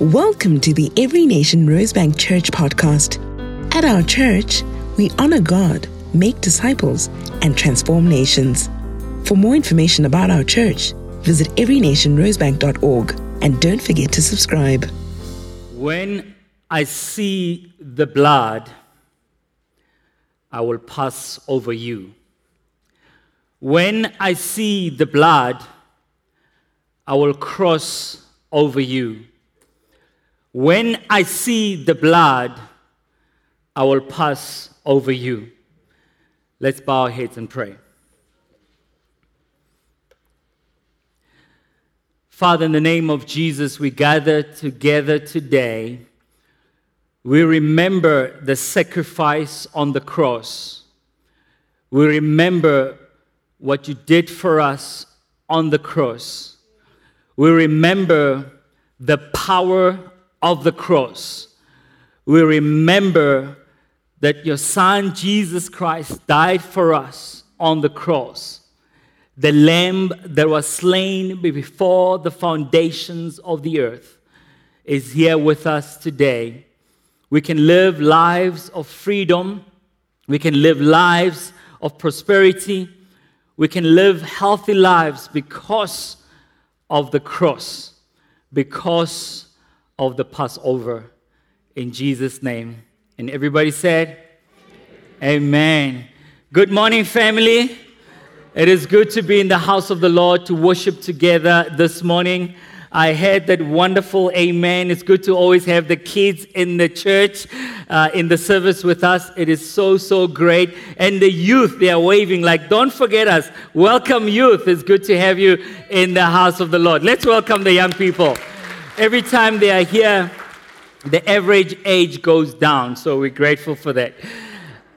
Welcome to the Every Nation Rosebank Church podcast. At our church, we honor God, make disciples, and transform nations. For more information about our church, visit everynationrosebank.org and don't forget to subscribe. When I see the blood, I will pass over you. When I see the blood, I will cross over you. When I see the blood, I will pass over you. Let's bow our heads and pray. Father, in the name of Jesus, we gather together today. We remember the sacrifice on the cross. We remember what you did for us on the cross. We remember the power of the cross. We remember that your Son, Jesus Christ, died for us on the cross. The Lamb that was slain before the foundations of the earth is here with us today. We can live lives of freedom. We can live lives of prosperity. We can live healthy lives because of the cross, because of the Passover. In Jesus' name. And everybody said, Amen. Amen. Good morning, family. It is good to be in the house of the Lord to worship together this morning. I heard that wonderful amen. It's good to always have the kids in the church, uh, in the service with us. It is so, so great. And the youth, they are waving like, don't forget us. Welcome, youth. It's good to have you in the house of the Lord. Let's welcome the young people. Every time they are here, the average age goes down. So we're grateful for that.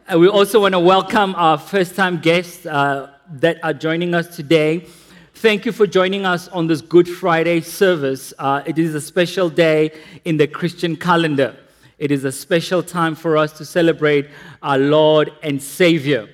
Uh, we also want to welcome our first time guests uh, that are joining us today. Thank you for joining us on this Good Friday service. Uh, it is a special day in the Christian calendar. It is a special time for us to celebrate our Lord and Savior.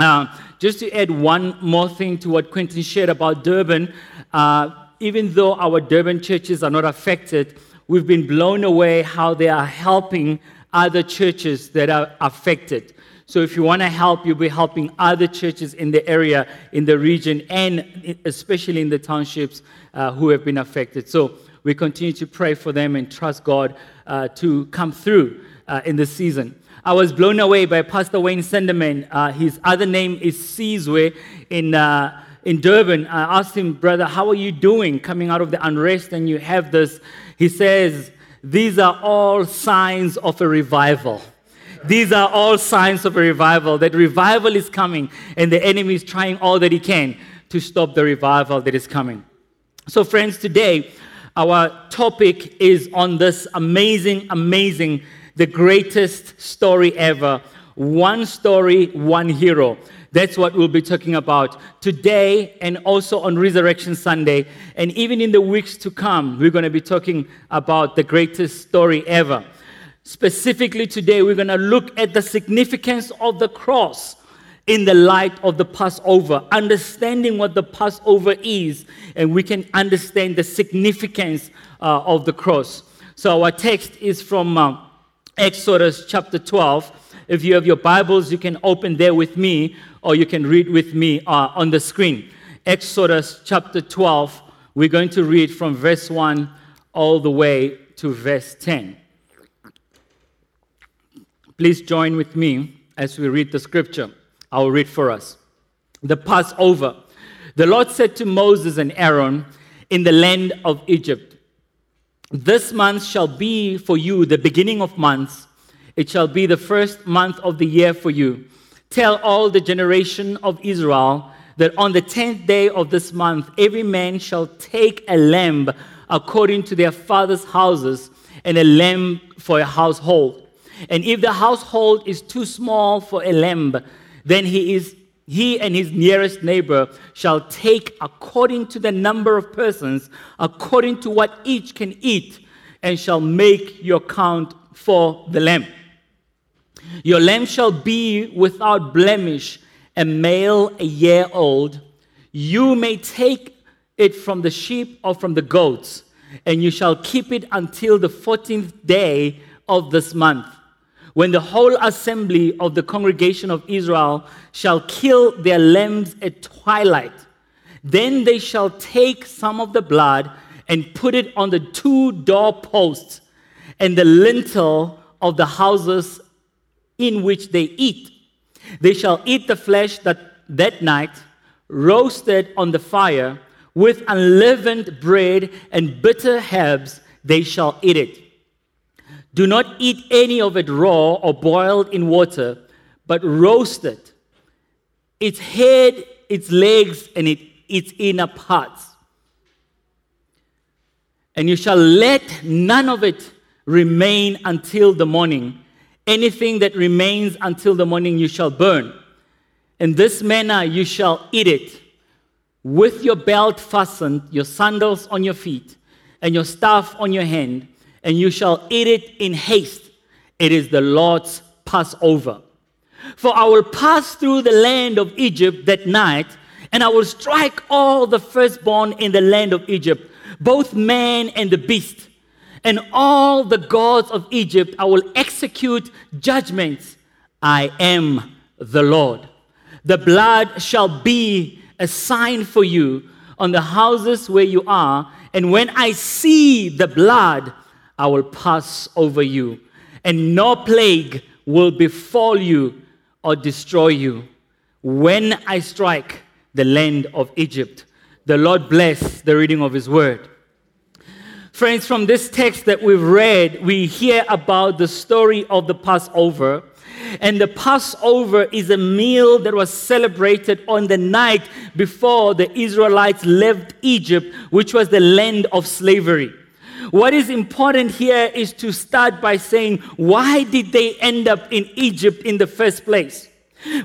Uh, just to add one more thing to what Quentin shared about Durban, uh, even though our Durban churches are not affected, we've been blown away how they are helping other churches that are affected. So if you want to help, you'll be helping other churches in the area, in the region, and especially in the townships uh, who have been affected. So we continue to pray for them and trust God uh, to come through uh, in the season. I was blown away by Pastor Wayne Senderman. Uh, his other name is Sizwe in, uh, in Durban. I asked him, Brother, how are you doing coming out of the unrest and you have this? He says, These are all signs of a revival. These are all signs of a revival, that revival is coming, and the enemy is trying all that he can to stop the revival that is coming. So, friends, today our topic is on this amazing, amazing, the greatest story ever. One story, one hero. That's what we'll be talking about today and also on Resurrection Sunday. And even in the weeks to come, we're going to be talking about the greatest story ever. Specifically, today we're going to look at the significance of the cross in the light of the Passover, understanding what the Passover is, and we can understand the significance uh, of the cross. So, our text is from uh, Exodus chapter 12. If you have your Bibles, you can open there with me, or you can read with me uh, on the screen. Exodus chapter 12, we're going to read from verse 1 all the way to verse 10. Please join with me as we read the scripture. I'll read for us. The Passover. The Lord said to Moses and Aaron in the land of Egypt, This month shall be for you the beginning of months. It shall be the first month of the year for you. Tell all the generation of Israel that on the tenth day of this month, every man shall take a lamb according to their father's houses, and a lamb for a household. And if the household is too small for a lamb, then he is he and his nearest neighbor shall take according to the number of persons, according to what each can eat, and shall make your count for the lamb. Your lamb shall be without blemish, a male a year old. You may take it from the sheep or from the goats and you shall keep it until the 14th day of this month, when the whole assembly of the congregation of Israel shall kill their lambs at twilight. Then they shall take some of the blood and put it on the two doorposts and the lintel of the houses in which they eat. They shall eat the flesh that, that night, roasted on the fire, with unleavened bread and bitter herbs, they shall eat it. Do not eat any of it raw or boiled in water, but roast it, its head, its legs, and it, its inner parts. And you shall let none of it remain until the morning. Anything that remains until the morning you shall burn. In this manner you shall eat it, with your belt fastened, your sandals on your feet, and your staff on your hand, and you shall eat it in haste. It is the Lord's Passover. For I will pass through the land of Egypt that night, and I will strike all the firstborn in the land of Egypt, both man and the beast and all the gods of Egypt I will execute judgments. I am the Lord. The blood shall be a sign for you on the houses where you are, and when I see the blood, I will pass over you, and no plague will befall you or destroy you when I strike the land of Egypt. The Lord bless the reading of His word. Friends, from this text that we've read, we hear about the story of the Passover. And the Passover is a meal that was celebrated on the night before the Israelites left Egypt, which was the land of slavery. What is important here is to start by saying, why did they end up in Egypt in the first place?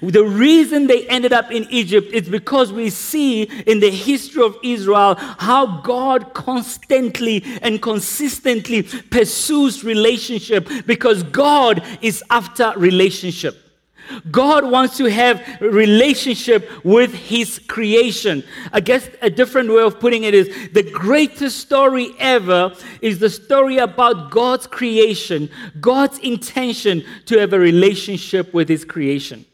The reason they ended up in Egypt is because we see in the history of Israel how God constantly and consistently pursues relationship because God is after relationship. God wants to have relationship with his creation. I guess a different way of putting it is the greatest story ever is the story about God's creation, God's intention to have a relationship with his creation.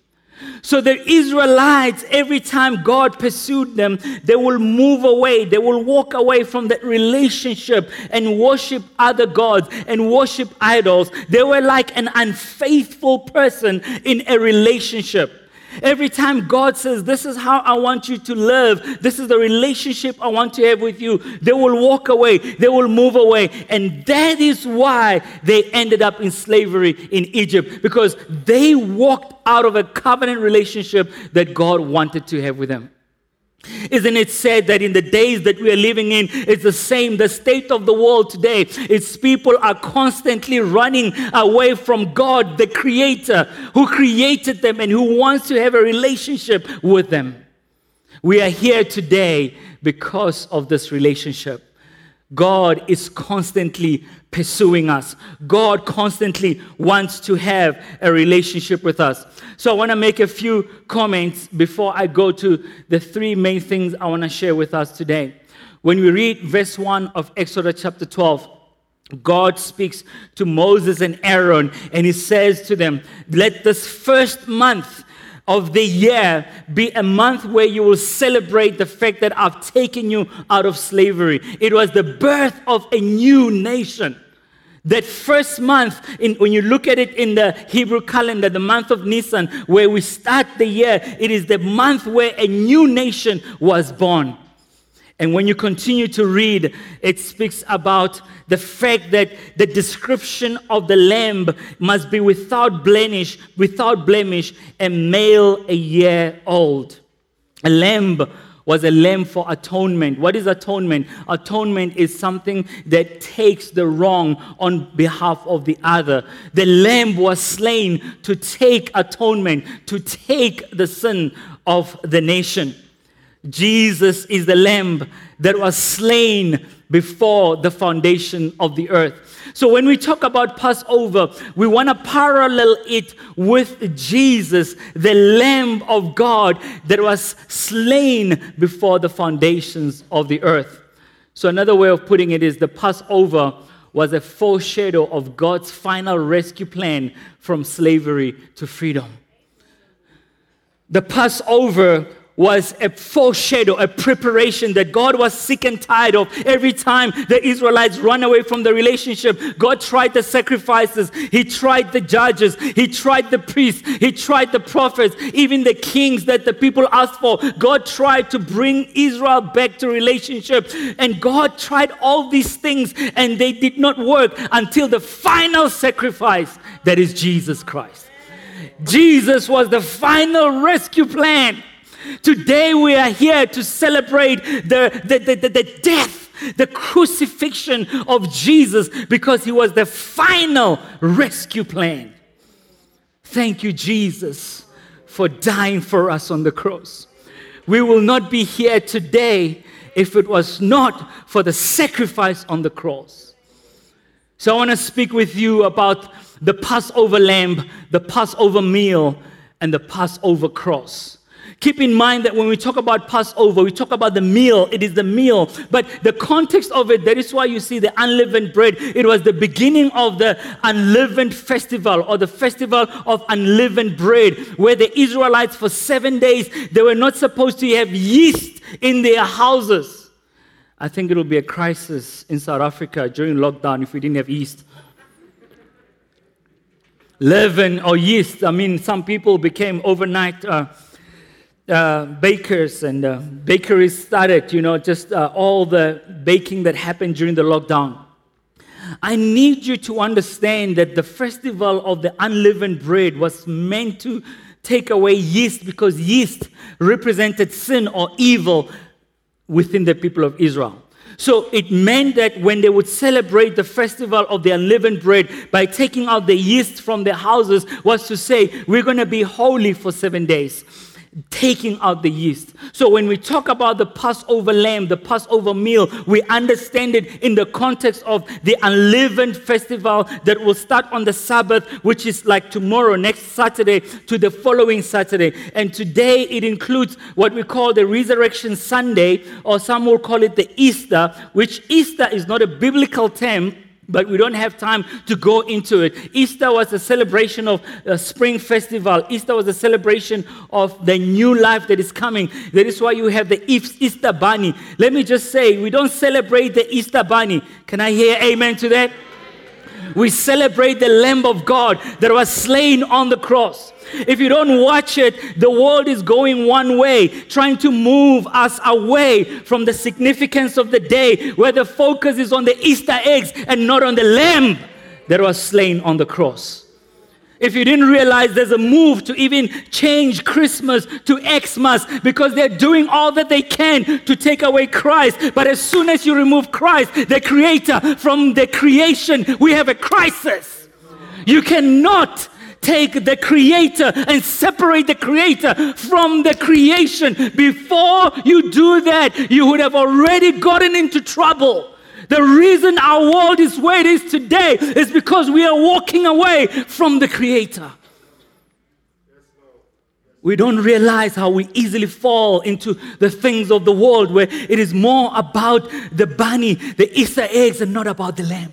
So the Israelites, every time God pursued them, they will move away. They will walk away from that relationship and worship other gods and worship idols. They were like an unfaithful person in a relationship. Every time God says, This is how I want you to live, this is the relationship I want to have with you, they will walk away, they will move away. And that is why they ended up in slavery in Egypt, because they walked out of a covenant relationship that God wanted to have with them. Isn't it said that in the days that we are living in, it's the same? The state of the world today, its people are constantly running away from God, the Creator, who created them and who wants to have a relationship with them. We are here today because of this relationship. God is constantly pursuing us. God constantly wants to have a relationship with us. So I want to make a few comments before I go to the three main things I want to share with us today. When we read verse 1 of Exodus chapter 12, God speaks to Moses and Aaron and he says to them, Let this first month of the year be a month where you will celebrate the fact that I've taken you out of slavery. It was the birth of a new nation. That first month, in, when you look at it in the Hebrew calendar, the month of Nisan, where we start the year, it is the month where a new nation was born. And when you continue to read, it speaks about the fact that the description of the lamb must be without blemish, without blemish, a male a year old. A lamb was a lamb for atonement. What is atonement? Atonement is something that takes the wrong on behalf of the other. The lamb was slain to take atonement, to take the sin of the nation. Jesus is the lamb that was slain before the foundation of the earth. So when we talk about Passover, we want to parallel it with Jesus, the Lamb of God that was slain before the foundations of the earth. So, another way of putting it is the Passover was a foreshadow of God's final rescue plan from slavery to freedom. The Passover was a foreshadow, a preparation that God was sick and tired of. Every time the Israelites run away from the relationship, God tried the sacrifices, He tried the judges, He tried the priests, He tried the prophets, even the kings that the people asked for. God tried to bring Israel back to relationship. And God tried all these things, and they did not work until the final sacrifice that is Jesus Christ. Jesus was the final rescue plan. Today we are here to celebrate the, the, the, the, the death, the crucifixion of Jesus because he was the final rescue plan. Thank you, Jesus, for dying for us on the cross. We will not be here today if it was not for the sacrifice on the cross. So I want to speak with you about the Passover lamb, the Passover meal, and the Passover cross. Keep in mind that when we talk about Passover, we talk about the meal. It is the meal. But the context of it, that is why you see the unleavened bread. It was the beginning of the unleavened festival or the festival of unleavened bread, where the Israelites, for seven days, they were not supposed to have yeast in their houses. I think it will be a crisis in South Africa during lockdown if we didn't have yeast leaven or yeast. I mean, some people became overnight uh, uh, bakers and uh, bakeries started, you know, just uh, all the baking that happened during the lockdown. I need you to understand that the festival of the unleavened bread was meant to take away yeast because yeast represented sin or evil within the people of Israel. So it meant that when they would celebrate the festival of the unleavened bread by taking out the yeast from their houses, was to say, We're going to be holy for seven days taking out the yeast. So when we talk about the Passover lamb, the Passover meal, we understand it in the context of the unleavened festival that will start on the Sabbath, which is like tomorrow, next Saturday, to the following Saturday. And today it includes what we call the Resurrection Sunday, or some will call it the Easter, which Easter is not a biblical term but we don't have time to go into it. Easter was a celebration of a spring festival. Easter was a celebration of the new life that is coming. That is why you have the Easter bunny. Let me just say, we don't celebrate the Easter bunny. Can I hear amen to that? We celebrate the Lamb of God that was slain on the cross. If you don't watch it, the world is going one way, trying to move us away from the significance of the day where the focus is on the Easter eggs and not on the lamb that was slain on the cross. If you didn't realize there's a move to even change Christmas to Xmas because they're doing all that they can to take away Christ. But as soon as you remove Christ, the creator, from the creation, we have a crisis. You cannot take the creator and separate the creator from the creation. Before you do that, you would have already gotten into trouble. The reason our world is where it is today is because we are walking away from the creator. We don't realize how we easily fall into the things of the world where it is more about the bunny, the Easter eggs, and not about the lamb.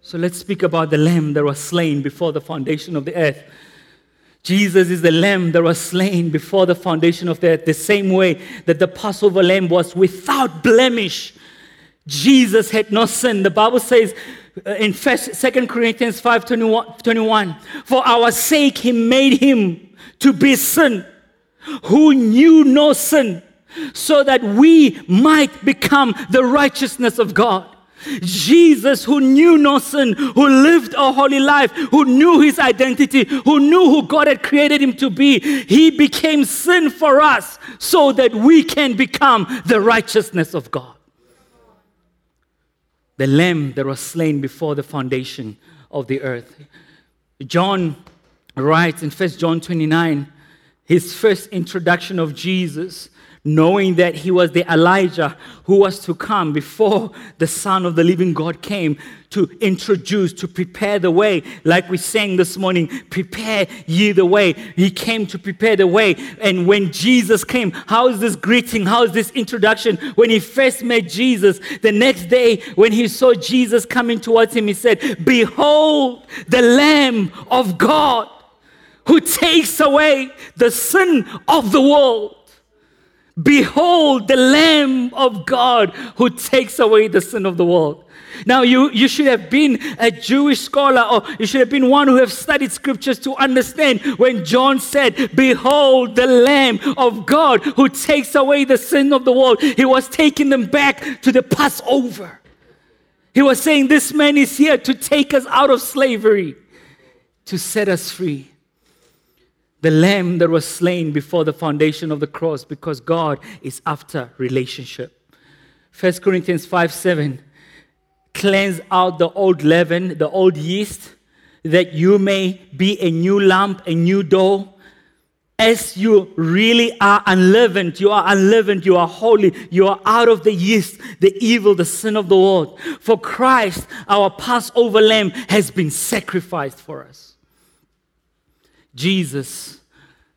So let's speak about the lamb that was slain before the foundation of the earth. Jesus is the lamb that was slain before the foundation of the earth, the same way that the Passover lamb was without blemish. Jesus had no sin. The Bible says uh, in 2 Corinthians 5 21, for our sake he made him to be sin, who knew no sin, so that we might become the righteousness of God. Jesus, who knew no sin, who lived a holy life, who knew his identity, who knew who God had created him to be, he became sin for us so that we can become the righteousness of God. The lamb that was slain before the foundation of the earth. John writes in 1 John 29, his first introduction of Jesus knowing that he was the Elijah who was to come before the Son of the living God came to introduce, to prepare the way. Like we sang this morning, prepare ye the way. He came to prepare the way. And when Jesus came, how is this greeting? How is this introduction? When he first met Jesus, the next day when he saw Jesus coming towards him, he said, Behold the Lamb of God who takes away the sin of the world. Behold the Lamb of God who takes away the sin of the world. Now, you, you should have been a Jewish scholar or you should have been one who have studied scriptures to understand when John said, Behold the Lamb of God who takes away the sin of the world. He was taking them back to the Passover. He was saying, This man is here to take us out of slavery, to set us free the lamb that was slain before the foundation of the cross because God is after relationship. 1 Corinthians 5 7 cleanse out the old leaven, the old yeast, that you may be a new lump, a new dough. As you really are unleavened, you are unleavened, you are holy, you are out of the yeast, the evil, the sin of the world. For Christ, our Passover lamb, has been sacrificed for us. Jesus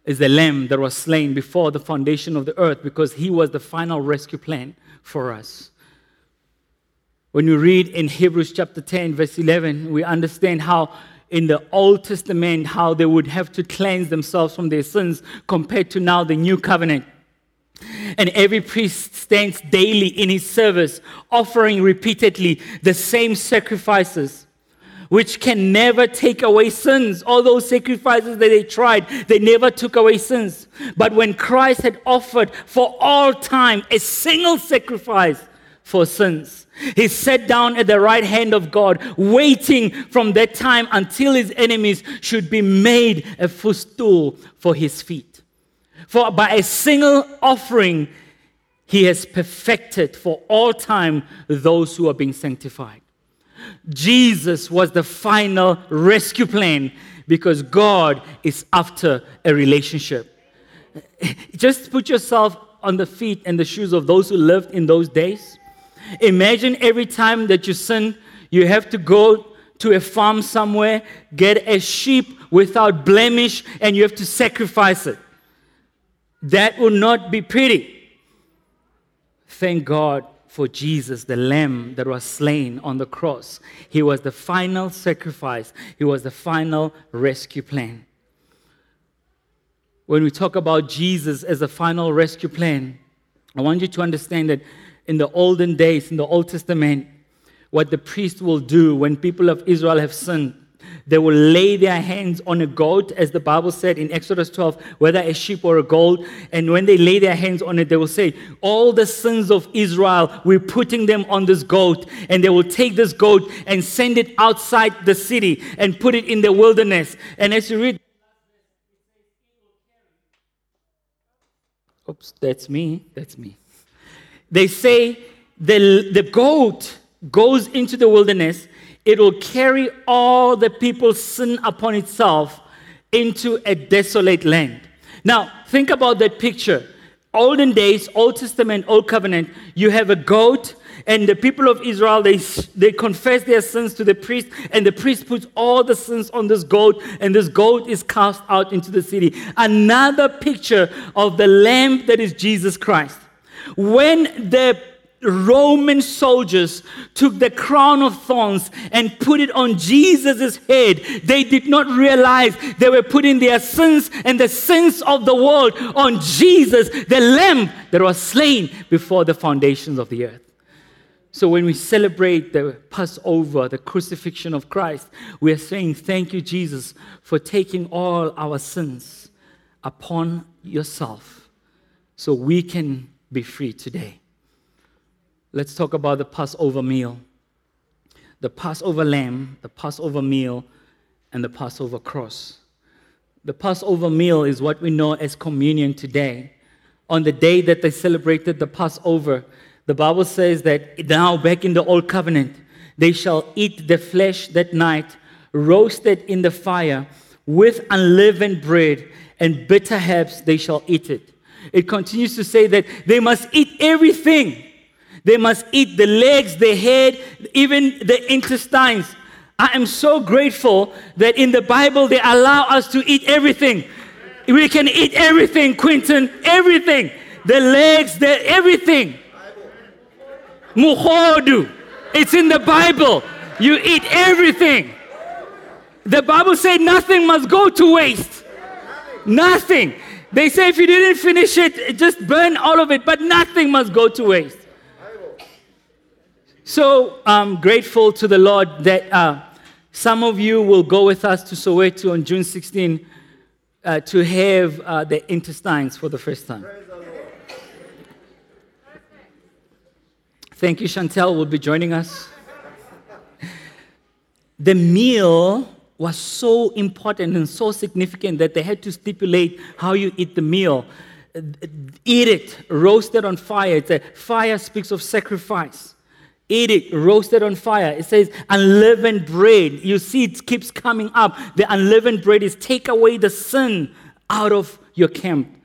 is the lamb that was slain before the foundation of the earth because he was the final rescue plan for us. When we read in Hebrews chapter 10, verse 11, we understand how in the Old Testament, how they would have to cleanse themselves from their sins compared to now the new covenant. And every priest stands daily in his service, offering repeatedly the same sacrifices which can never take away sins. All those sacrifices that they tried, they never took away sins. But when Christ had offered for all time a single sacrifice for sins, he sat down at the right hand of God, waiting from that time until his enemies should be made a footstool for his feet. For by a single offering, he has perfected for all time those who are being sanctified. Jesus was the final rescue plan because God is after a relationship. Just put yourself on the feet and the shoes of those who lived in those days. Imagine every time that you sin, you have to go to a farm somewhere, get a sheep without blemish, and you have to sacrifice it. That would not be pretty. Thank God for Jesus, the lamb that was slain on the cross. He was the final sacrifice, he was the final rescue plan. When we talk about Jesus as the final rescue plan, I want you to understand that in the olden days, in the Old Testament, what the priest will do when people of Israel have sinned, they will lay their hands on a goat, as the Bible said in Exodus 12, whether a sheep or a goat. And when they lay their hands on it, they will say, All the sins of Israel, we're putting them on this goat. And they will take this goat and send it outside the city and put it in the wilderness. And as you read, Oops, that's me. That's me. They say the, the goat goes into the wilderness it will carry all the people's sin upon itself into a desolate land. Now, think about that picture. Olden days, Old Testament, Old Covenant, you have a goat, and the people of Israel, they, they confess their sins to the priest, and the priest puts all the sins on this goat, and this goat is cast out into the city. Another picture of the lamb that is Jesus Christ. When the Roman soldiers took the crown of thorns and put it on Jesus' head. They did not realize they were putting their sins and the sins of the world on Jesus, the Lamb that was slain before the foundations of the earth. So when we celebrate the Passover, the crucifixion of Christ, we are saying, Thank you, Jesus, for taking all our sins upon yourself so we can be free today let's talk about the Passover meal. The Passover lamb, the Passover meal, and the Passover cross. The Passover meal is what we know as communion today. On the day that they celebrated the Passover, the Bible says that now, back in the Old Covenant, they shall eat the flesh that night, roasted in the fire, with unleavened bread and bitter herbs, they shall eat it. it continues to say that they must eat everything. They must eat the legs, the head, even the intestines. I am so grateful that in the Bible they allow us to eat everything. We can eat everything, Quinton, everything. The legs, the everything. Mogodu. It's in the Bible. You eat everything. The Bible said nothing must go to waste. Nothing. They say if you didn't finish it, just burn all of it, but nothing must go to waste. So I'm grateful to the Lord that uh, some of you will go with us to Soweto on June 16 uh, to have uh, the intestines for the first time. Thank you, Chantel, will be joining us. The meal was so important and so significant that they had to stipulate how you eat the meal. Eat it, roasted on fire. The fire speaks of sacrifice. Eat it, roasted on fire. It says unleavened bread. You see, it keeps coming up. The unleavened bread is take away the sin out of your camp.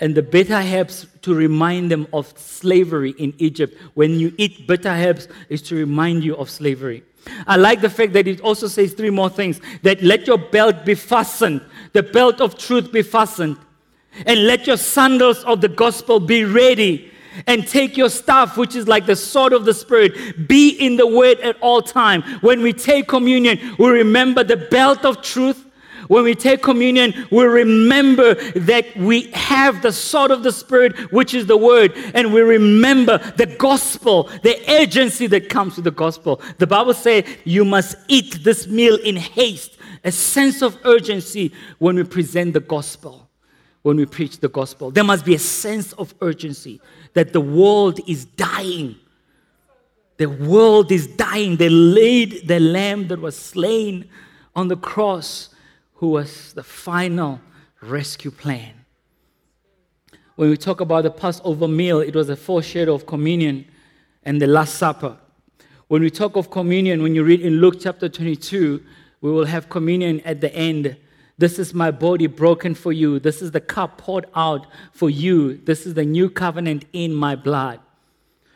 And the bitter herbs to remind them of slavery in Egypt. When you eat bitter herbs, is to remind you of slavery. I like the fact that it also says three more things that let your belt be fastened, the belt of truth be fastened, and let your sandals of the gospel be ready. And take your staff, which is like the sword of the Spirit, be in the word at all time. When we take communion, we remember the belt of truth when we take communion, we remember that we have the sword of the Spirit, which is the word, and we remember the gospel, the urgency that comes with the gospel. The Bible says you must eat this meal in haste, a sense of urgency when we present the gospel, when we preach the gospel. There must be a sense of urgency that the world is dying. The world is dying. They laid the lamb that was slain on the cross who was the final rescue plan. When we talk about the Passover meal, it was a foreshadow of communion and the Last Supper. When we talk of communion, when you read in Luke chapter 22, we will have communion at the end. This is my body broken for you. This is the cup poured out for you. This is the new covenant in my blood.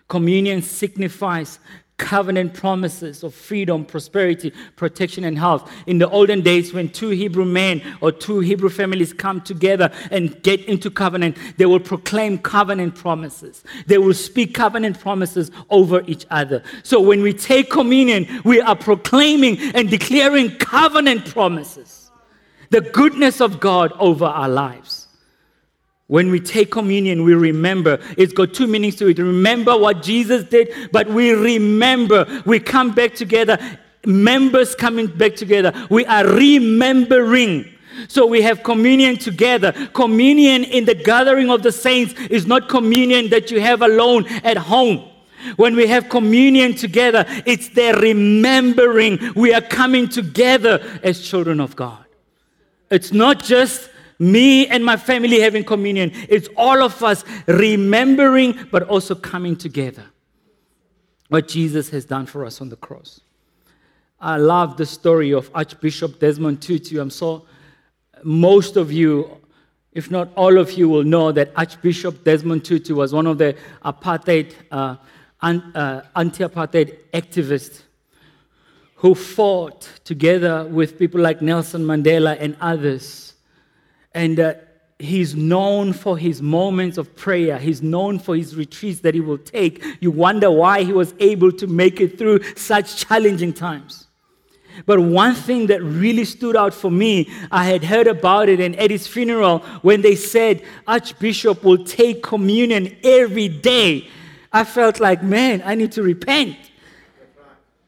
Communion signifies covenant promises of freedom, prosperity, protection, and health. In the olden days, when two Hebrew men or two Hebrew families come together and get into covenant, they will proclaim covenant promises. They will speak covenant promises over each other. So when we take communion, we are proclaiming and declaring covenant promises, the goodness of God over our lives. When we take communion, we remember. It's got two meanings to it. Remember what Jesus did, but we remember. We come back together, members coming back together. We are remembering. So we have communion together. Communion in the gathering of the saints is not communion that you have alone at home. When we have communion together, it's the remembering. We are coming together as children of God. It's not just me and my family having communion. It's all of us remembering, but also coming together. What Jesus has done for us on the cross. I love the story of Archbishop Desmond Tutu. I'm so, most of you, if not all of you, will know that Archbishop Desmond Tutu was one of the apartheid, uh, uh, anti apartheid activists who fought together with people like Nelson Mandela and others and uh, he's known for his moments of prayer. He's known for his retreats that he will take. You wonder why he was able to make it through such challenging times. But one thing that really stood out for me, I had heard about it and at his funeral when they said Archbishop will take communion every day. I felt like, man, I need to repent.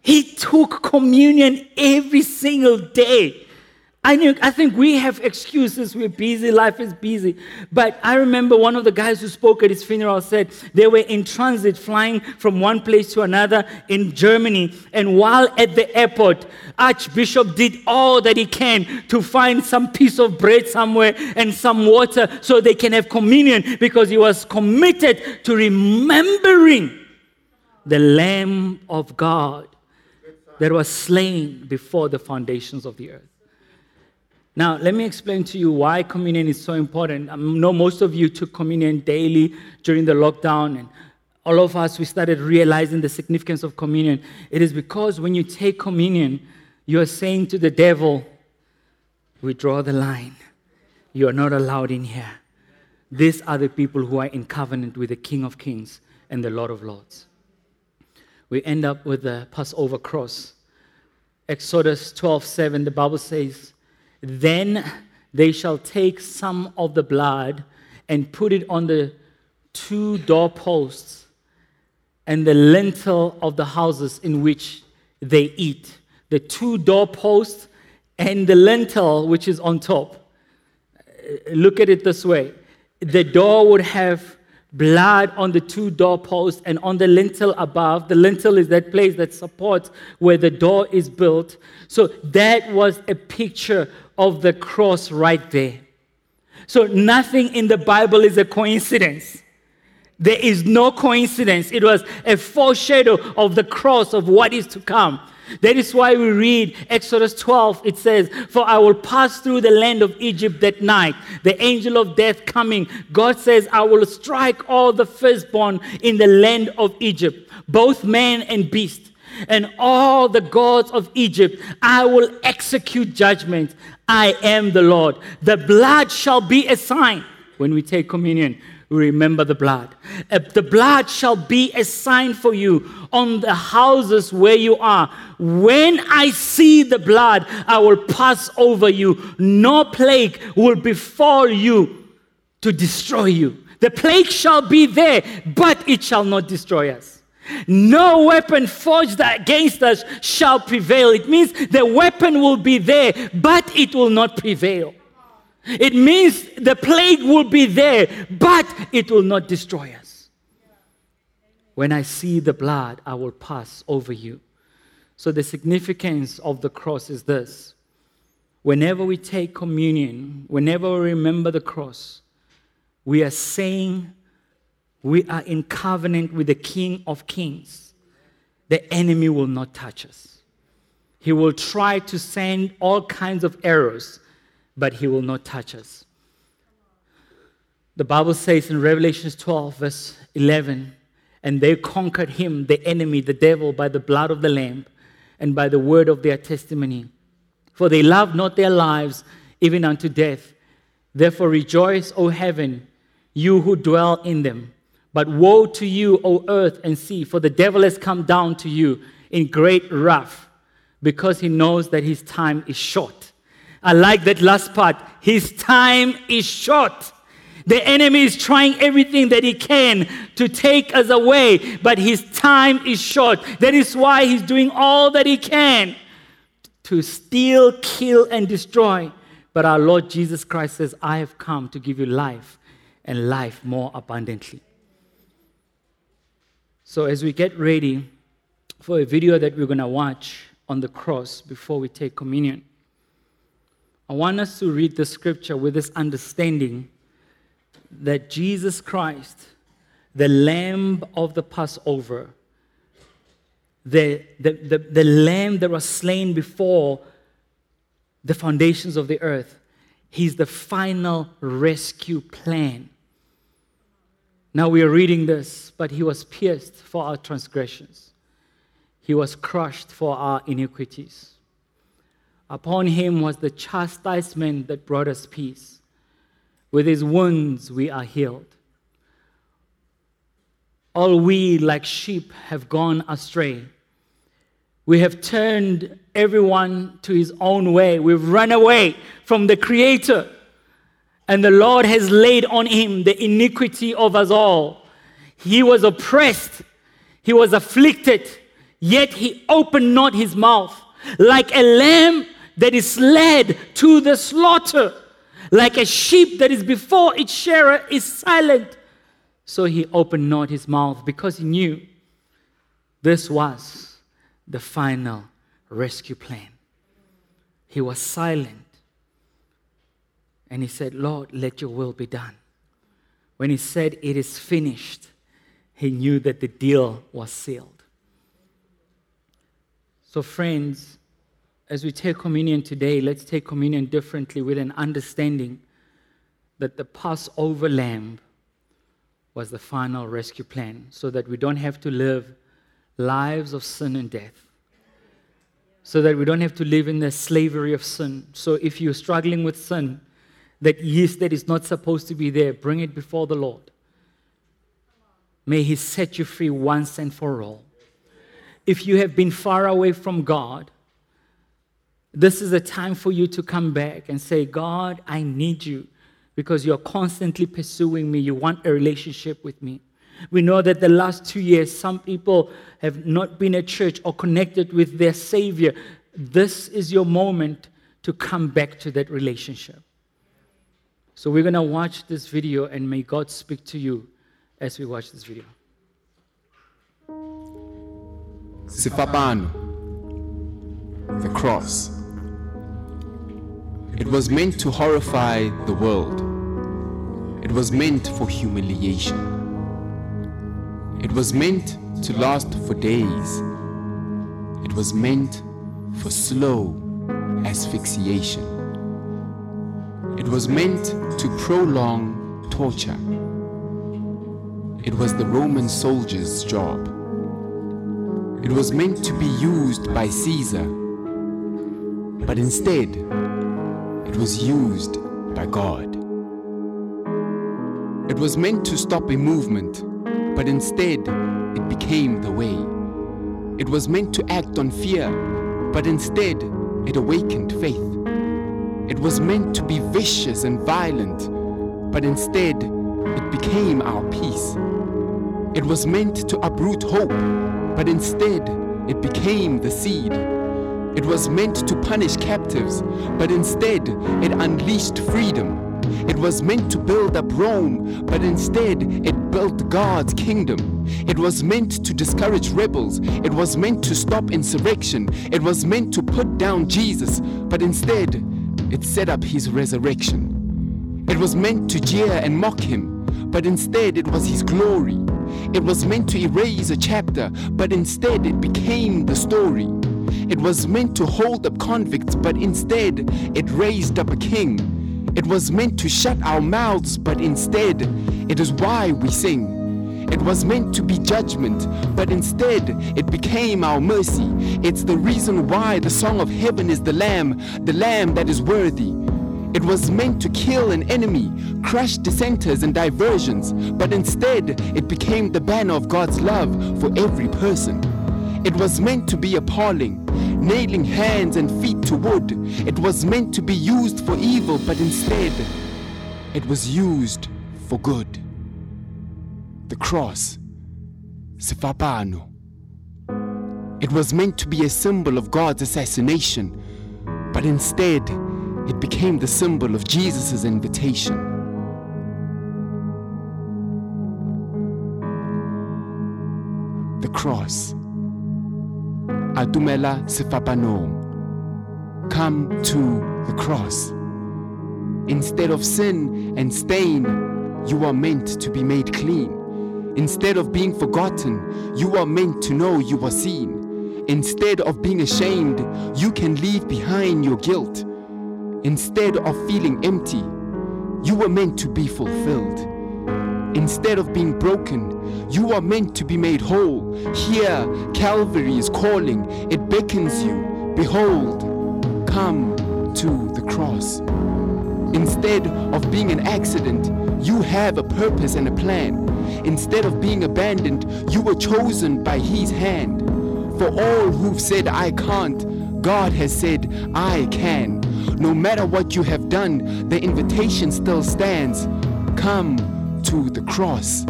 He took communion every single day. I, knew, I think we have excuses. We're busy. Life is busy. But I remember one of the guys who spoke at his funeral said they were in transit flying from one place to another in Germany. And while at the airport, Archbishop did all that he can to find some piece of bread somewhere and some water so they can have communion because he was committed to remembering the Lamb of God that was slain before the foundations of the earth. Now, let me explain to you why communion is so important. Um, I know most of you took communion daily during the lockdown, and all of us, we started realizing the significance of communion. It is because when you take communion, you are saying to the devil, We draw the line. You are not allowed in here. These are the people who are in covenant with the King of Kings and the Lord of Lords. We end up with the Passover cross. Exodus 12 7, the Bible says, then they shall take some of the blood and put it on the two doorposts and the lintel of the houses in which they eat. The two doorposts and the lintel which is on top. Look at it this way the door would have blood on the two doorposts and on the lintel above. The lintel is that place that supports where the door is built. So that was a picture of the cross right there. So nothing in the Bible is a coincidence. There is no coincidence. It was a foreshadow of the cross of what is to come. That is why we read Exodus 12. It says, For I will pass through the land of Egypt that night, the angel of death coming. God says, I will strike all the firstborn in the land of Egypt, both man and beast and all the gods of Egypt. I will execute judgment. I am the Lord. The blood shall be a sign. When we take communion, remember the blood. The blood shall be a sign for you on the houses where you are. When I see the blood, I will pass over you. No plague will befall you to destroy you. The plague shall be there, but it shall not destroy us. No weapon forged against us shall prevail. It means the weapon will be there, but it will not prevail. It means the plague will be there, but it will not destroy us. When I see the blood, I will pass over you. So, the significance of the cross is this whenever we take communion, whenever we remember the cross, we are saying we are in covenant with the King of Kings, the enemy will not touch us. He will try to send all kinds of arrows, but he will not touch us. The Bible says in Revelation 12, verse 11, and they conquered him, the enemy, the devil, by the blood of the Lamb and by the word of their testimony. For they loved not their lives even unto death. Therefore rejoice, O heaven, you who dwell in them. But woe to you, O earth and sea, for the devil has come down to you in great wrath, because he knows that his time is short. I like that last part. His time is short. The enemy is trying everything that he can to take us away, but his time is short. That is why he's doing all that he can to steal, kill, and destroy. But our Lord Jesus Christ says, I have come to give you life and life more abundantly. So, as we get ready for a video that we're going to watch on the cross before we take communion, I want us to read the scripture with this understanding that Jesus Christ, the Lamb of the Passover, the, the, the, the Lamb that was slain before the foundations of the earth, He's the final rescue plan now we are reading this, but he was pierced for our transgressions, he was crushed for our iniquities. Upon him was the chastisement that brought us peace. With his wounds we are healed. All we, like sheep, have gone astray. We have turned everyone to his own way. We've run away from the Creator. And the Lord has laid on him the iniquity of us all. He was oppressed, he was afflicted, yet he opened not his mouth. Like a lamb that is led to the slaughter, like a sheep that is before its shearer is silent. So he opened not his mouth because he knew this was the final rescue plan. He was silent and he said, Lord, let your will be done. When he said, It is finished, he knew that the deal was sealed. So, friends, as we take communion today, let's take communion differently with an understanding that the Passover lamb was the final rescue plan so that we don't have to live lives of sin and death. So that we don't have to live in the slavery of sin. So if you're struggling with sin, that yeast that is not supposed to be there, bring it before the Lord. May He set you free once and for all. If you have been far away from God, this is a time for you to come back and say, God, I need you because you're constantly pursuing me. You want a relationship with me. We know that the last two years, some people have not been at church or connected with their Savior. This is your moment to come back to that relationship. So we're going to watch this video, and may God speak to you as we watch this video. Sifapano, the cross. It was meant to horrify the world. It was meant for humiliation. It was meant to last for days. It was meant for slow asphyxiation. It was meant to prolong torture. It was the Roman soldier's job. It was meant to be used by Caesar, but instead, it was used by God. It was meant to stop a movement, but instead, it became the way. It was meant to act on fear, but instead, it awakened faith. It was meant to be vicious and violent, but instead, it became our peace. It was meant to uproot hope, but instead, it became the seed. It was meant to punish captives, but instead, it unleashed freedom. It was meant to build up Rome, but instead, it built God's kingdom. It was meant to discourage rebels. It was meant to stop insurrection. It was meant to put down Jesus, but instead, it set up his resurrection. It was meant to jeer and mock him, but instead it was his glory. It was meant to erase a chapter, but instead it became the story. It was meant to hold up convicts, but instead it raised up a king. It was meant to shut our mouths, but instead it is why we sing. It was meant to be judgment, but instead it became our mercy. It's the reason why the song of heaven is the Lamb, the Lamb that is worthy. It was meant to kill an enemy, crush dissenters and diversions, but instead it became the banner of God's love for every person. It was meant to be appalling, nailing hands and feet to wood. It was meant to be used for evil, but instead it was used for good the cross, Sifapano. It was meant to be a symbol of God's assassination, but instead, it became the symbol of Jesus' invitation. The cross. Adumela. Come to the cross. Instead of sin and stain, you are meant to be made clean. Instead of being forgotten, you are meant to know you are seen. Instead of being ashamed, you can leave behind your guilt. Instead of feeling empty, you were meant to be fulfilled. Instead of being broken, you are meant to be made whole. Here, Calvary is calling, it beckons you. Behold, come to the cross. Instead of being an accident, you have a purpose and a plan. Instead of being abandoned, you were chosen by His hand. For all who've said, I can't, God has said, I can. No matter what you have done, the invitation still stands. Come to the cross.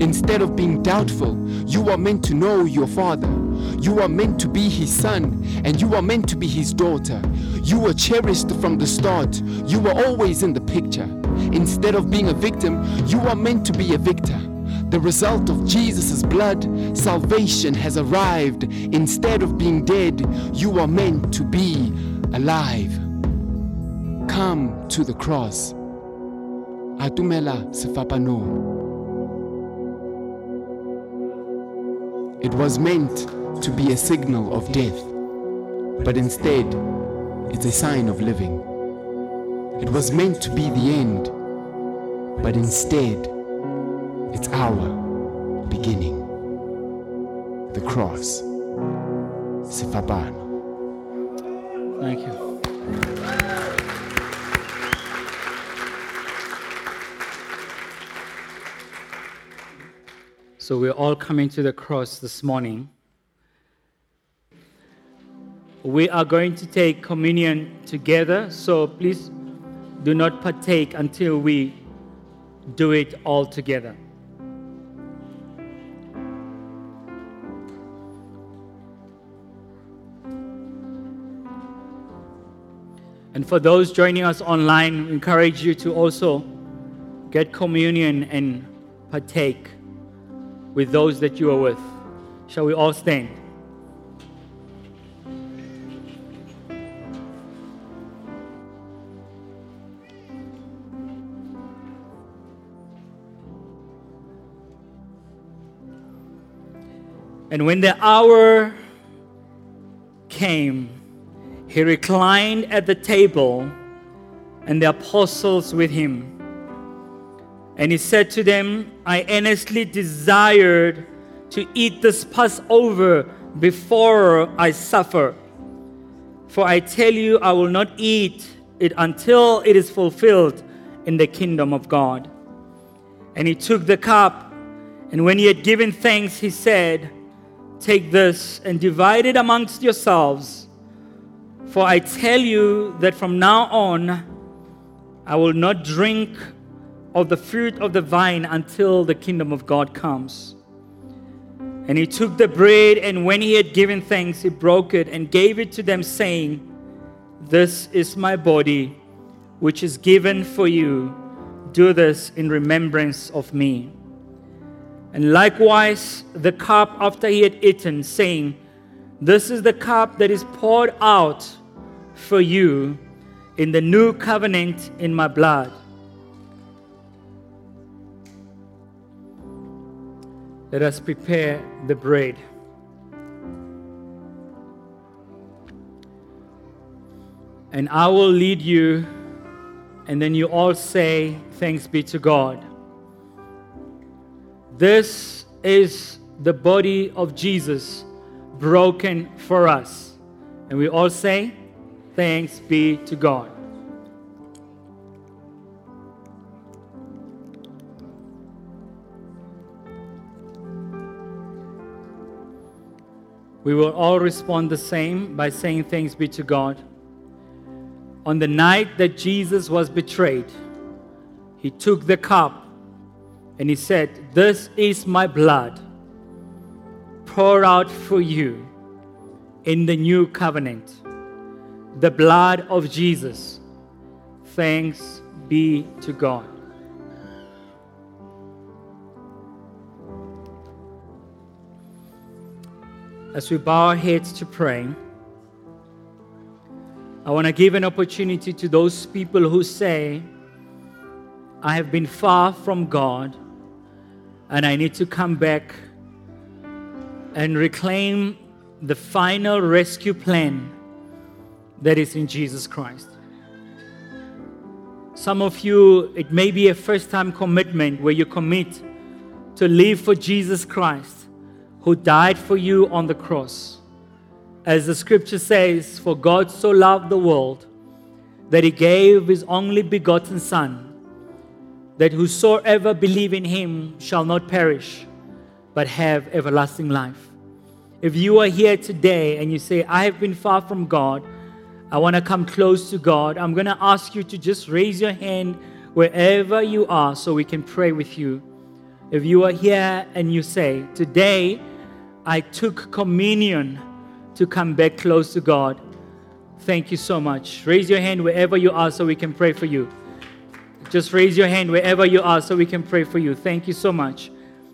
Instead of being doubtful, you are meant to know your Father. You are meant to be His Son, and you are meant to be His daughter. You were cherished from the start. You were always in the picture. Instead of being a victim, you are meant to be a victor. The result of Jesus' blood, salvation has arrived. Instead of being dead, you are meant to be alive. Come to the cross. Atumela Sefapano. It was meant to be a signal of death, but instead, it's a sign of living. It was meant to be the end, but instead, it's our beginning. The cross. Sifabano. Thank you. So we're all coming to the cross this morning. We are going to take communion together, so please do not partake until we do it all together. And for those joining us online, we encourage you to also get communion and partake with those that you are with. Shall we all stand? And when the hour came, he reclined at the table and the apostles with him. And he said to them, I earnestly desired to eat this Passover before I suffer. For I tell you, I will not eat it until it is fulfilled in the kingdom of God. And he took the cup, and when he had given thanks, he said, Take this and divide it amongst yourselves. For I tell you that from now on, I will not drink of the fruit of the vine until the kingdom of God comes. And he took the bread, and when he had given thanks, he broke it and gave it to them, saying, This is my body, which is given for you. Do this in remembrance of me. And likewise, the cup after he had eaten, saying, This is the cup that is poured out for you in the new covenant in my blood. Let us prepare the bread. And I will lead you, and then you all say, Thanks be to God. This is the body of Jesus broken for us. And we all say, Thanks be to God. We will all respond the same by saying, Thanks be to God. On the night that Jesus was betrayed, he took the cup and he said, This is my blood poured out for you in the new covenant, the blood of Jesus. Thanks be to God. As we bow our heads to pray, I want to give an opportunity to those people who say, I have been far from God and I need to come back and reclaim the final rescue plan that is in Jesus Christ. Some of you, it may be a first time commitment where you commit to live for Jesus Christ, who died for you on the cross. As the scripture says, For God so loved the world that he gave his only begotten Son that whosoever believe in him shall not perish, but have everlasting life. If you are here today and you say, I have been far from God, I want to come close to God, I'm going to ask you to just raise your hand wherever you are so we can pray with you. If you are here and you say, Today I took communion to come back close to God, thank you so much. Raise your hand wherever you are so we can pray for you. Just raise your hand wherever you are so we can pray for you. Thank you so much.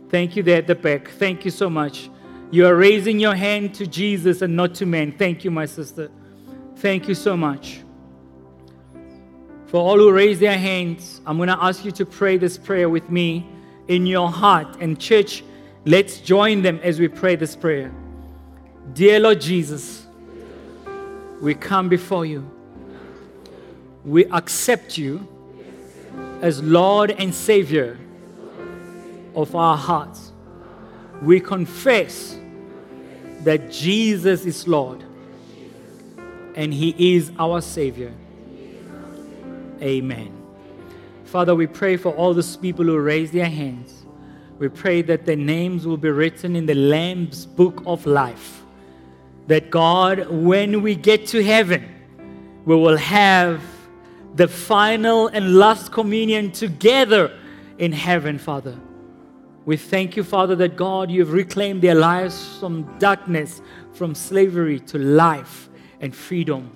Thank you there at the back. Thank you so much. You are raising your hand to Jesus and not to men. Thank you, my sister. Thank you so much. For all who raise their hands, I'm going to ask you to pray this prayer with me in your heart. And, church, let's join them as we pray this prayer. Dear Lord Jesus, we come before you. We accept you as Lord and Savior of our hearts. We confess that Jesus is Lord and He is our Savior. Amen. Father, we pray for all those people who raise their hands. We pray that their names will be written in the Lamb's book of life. That God, when we get to heaven, we will have the final and last communion together in heaven, Father. We thank you, Father, that God, you have reclaimed their lives from darkness, from slavery to life and freedom.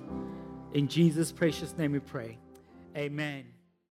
In Jesus' precious name we pray. Amen.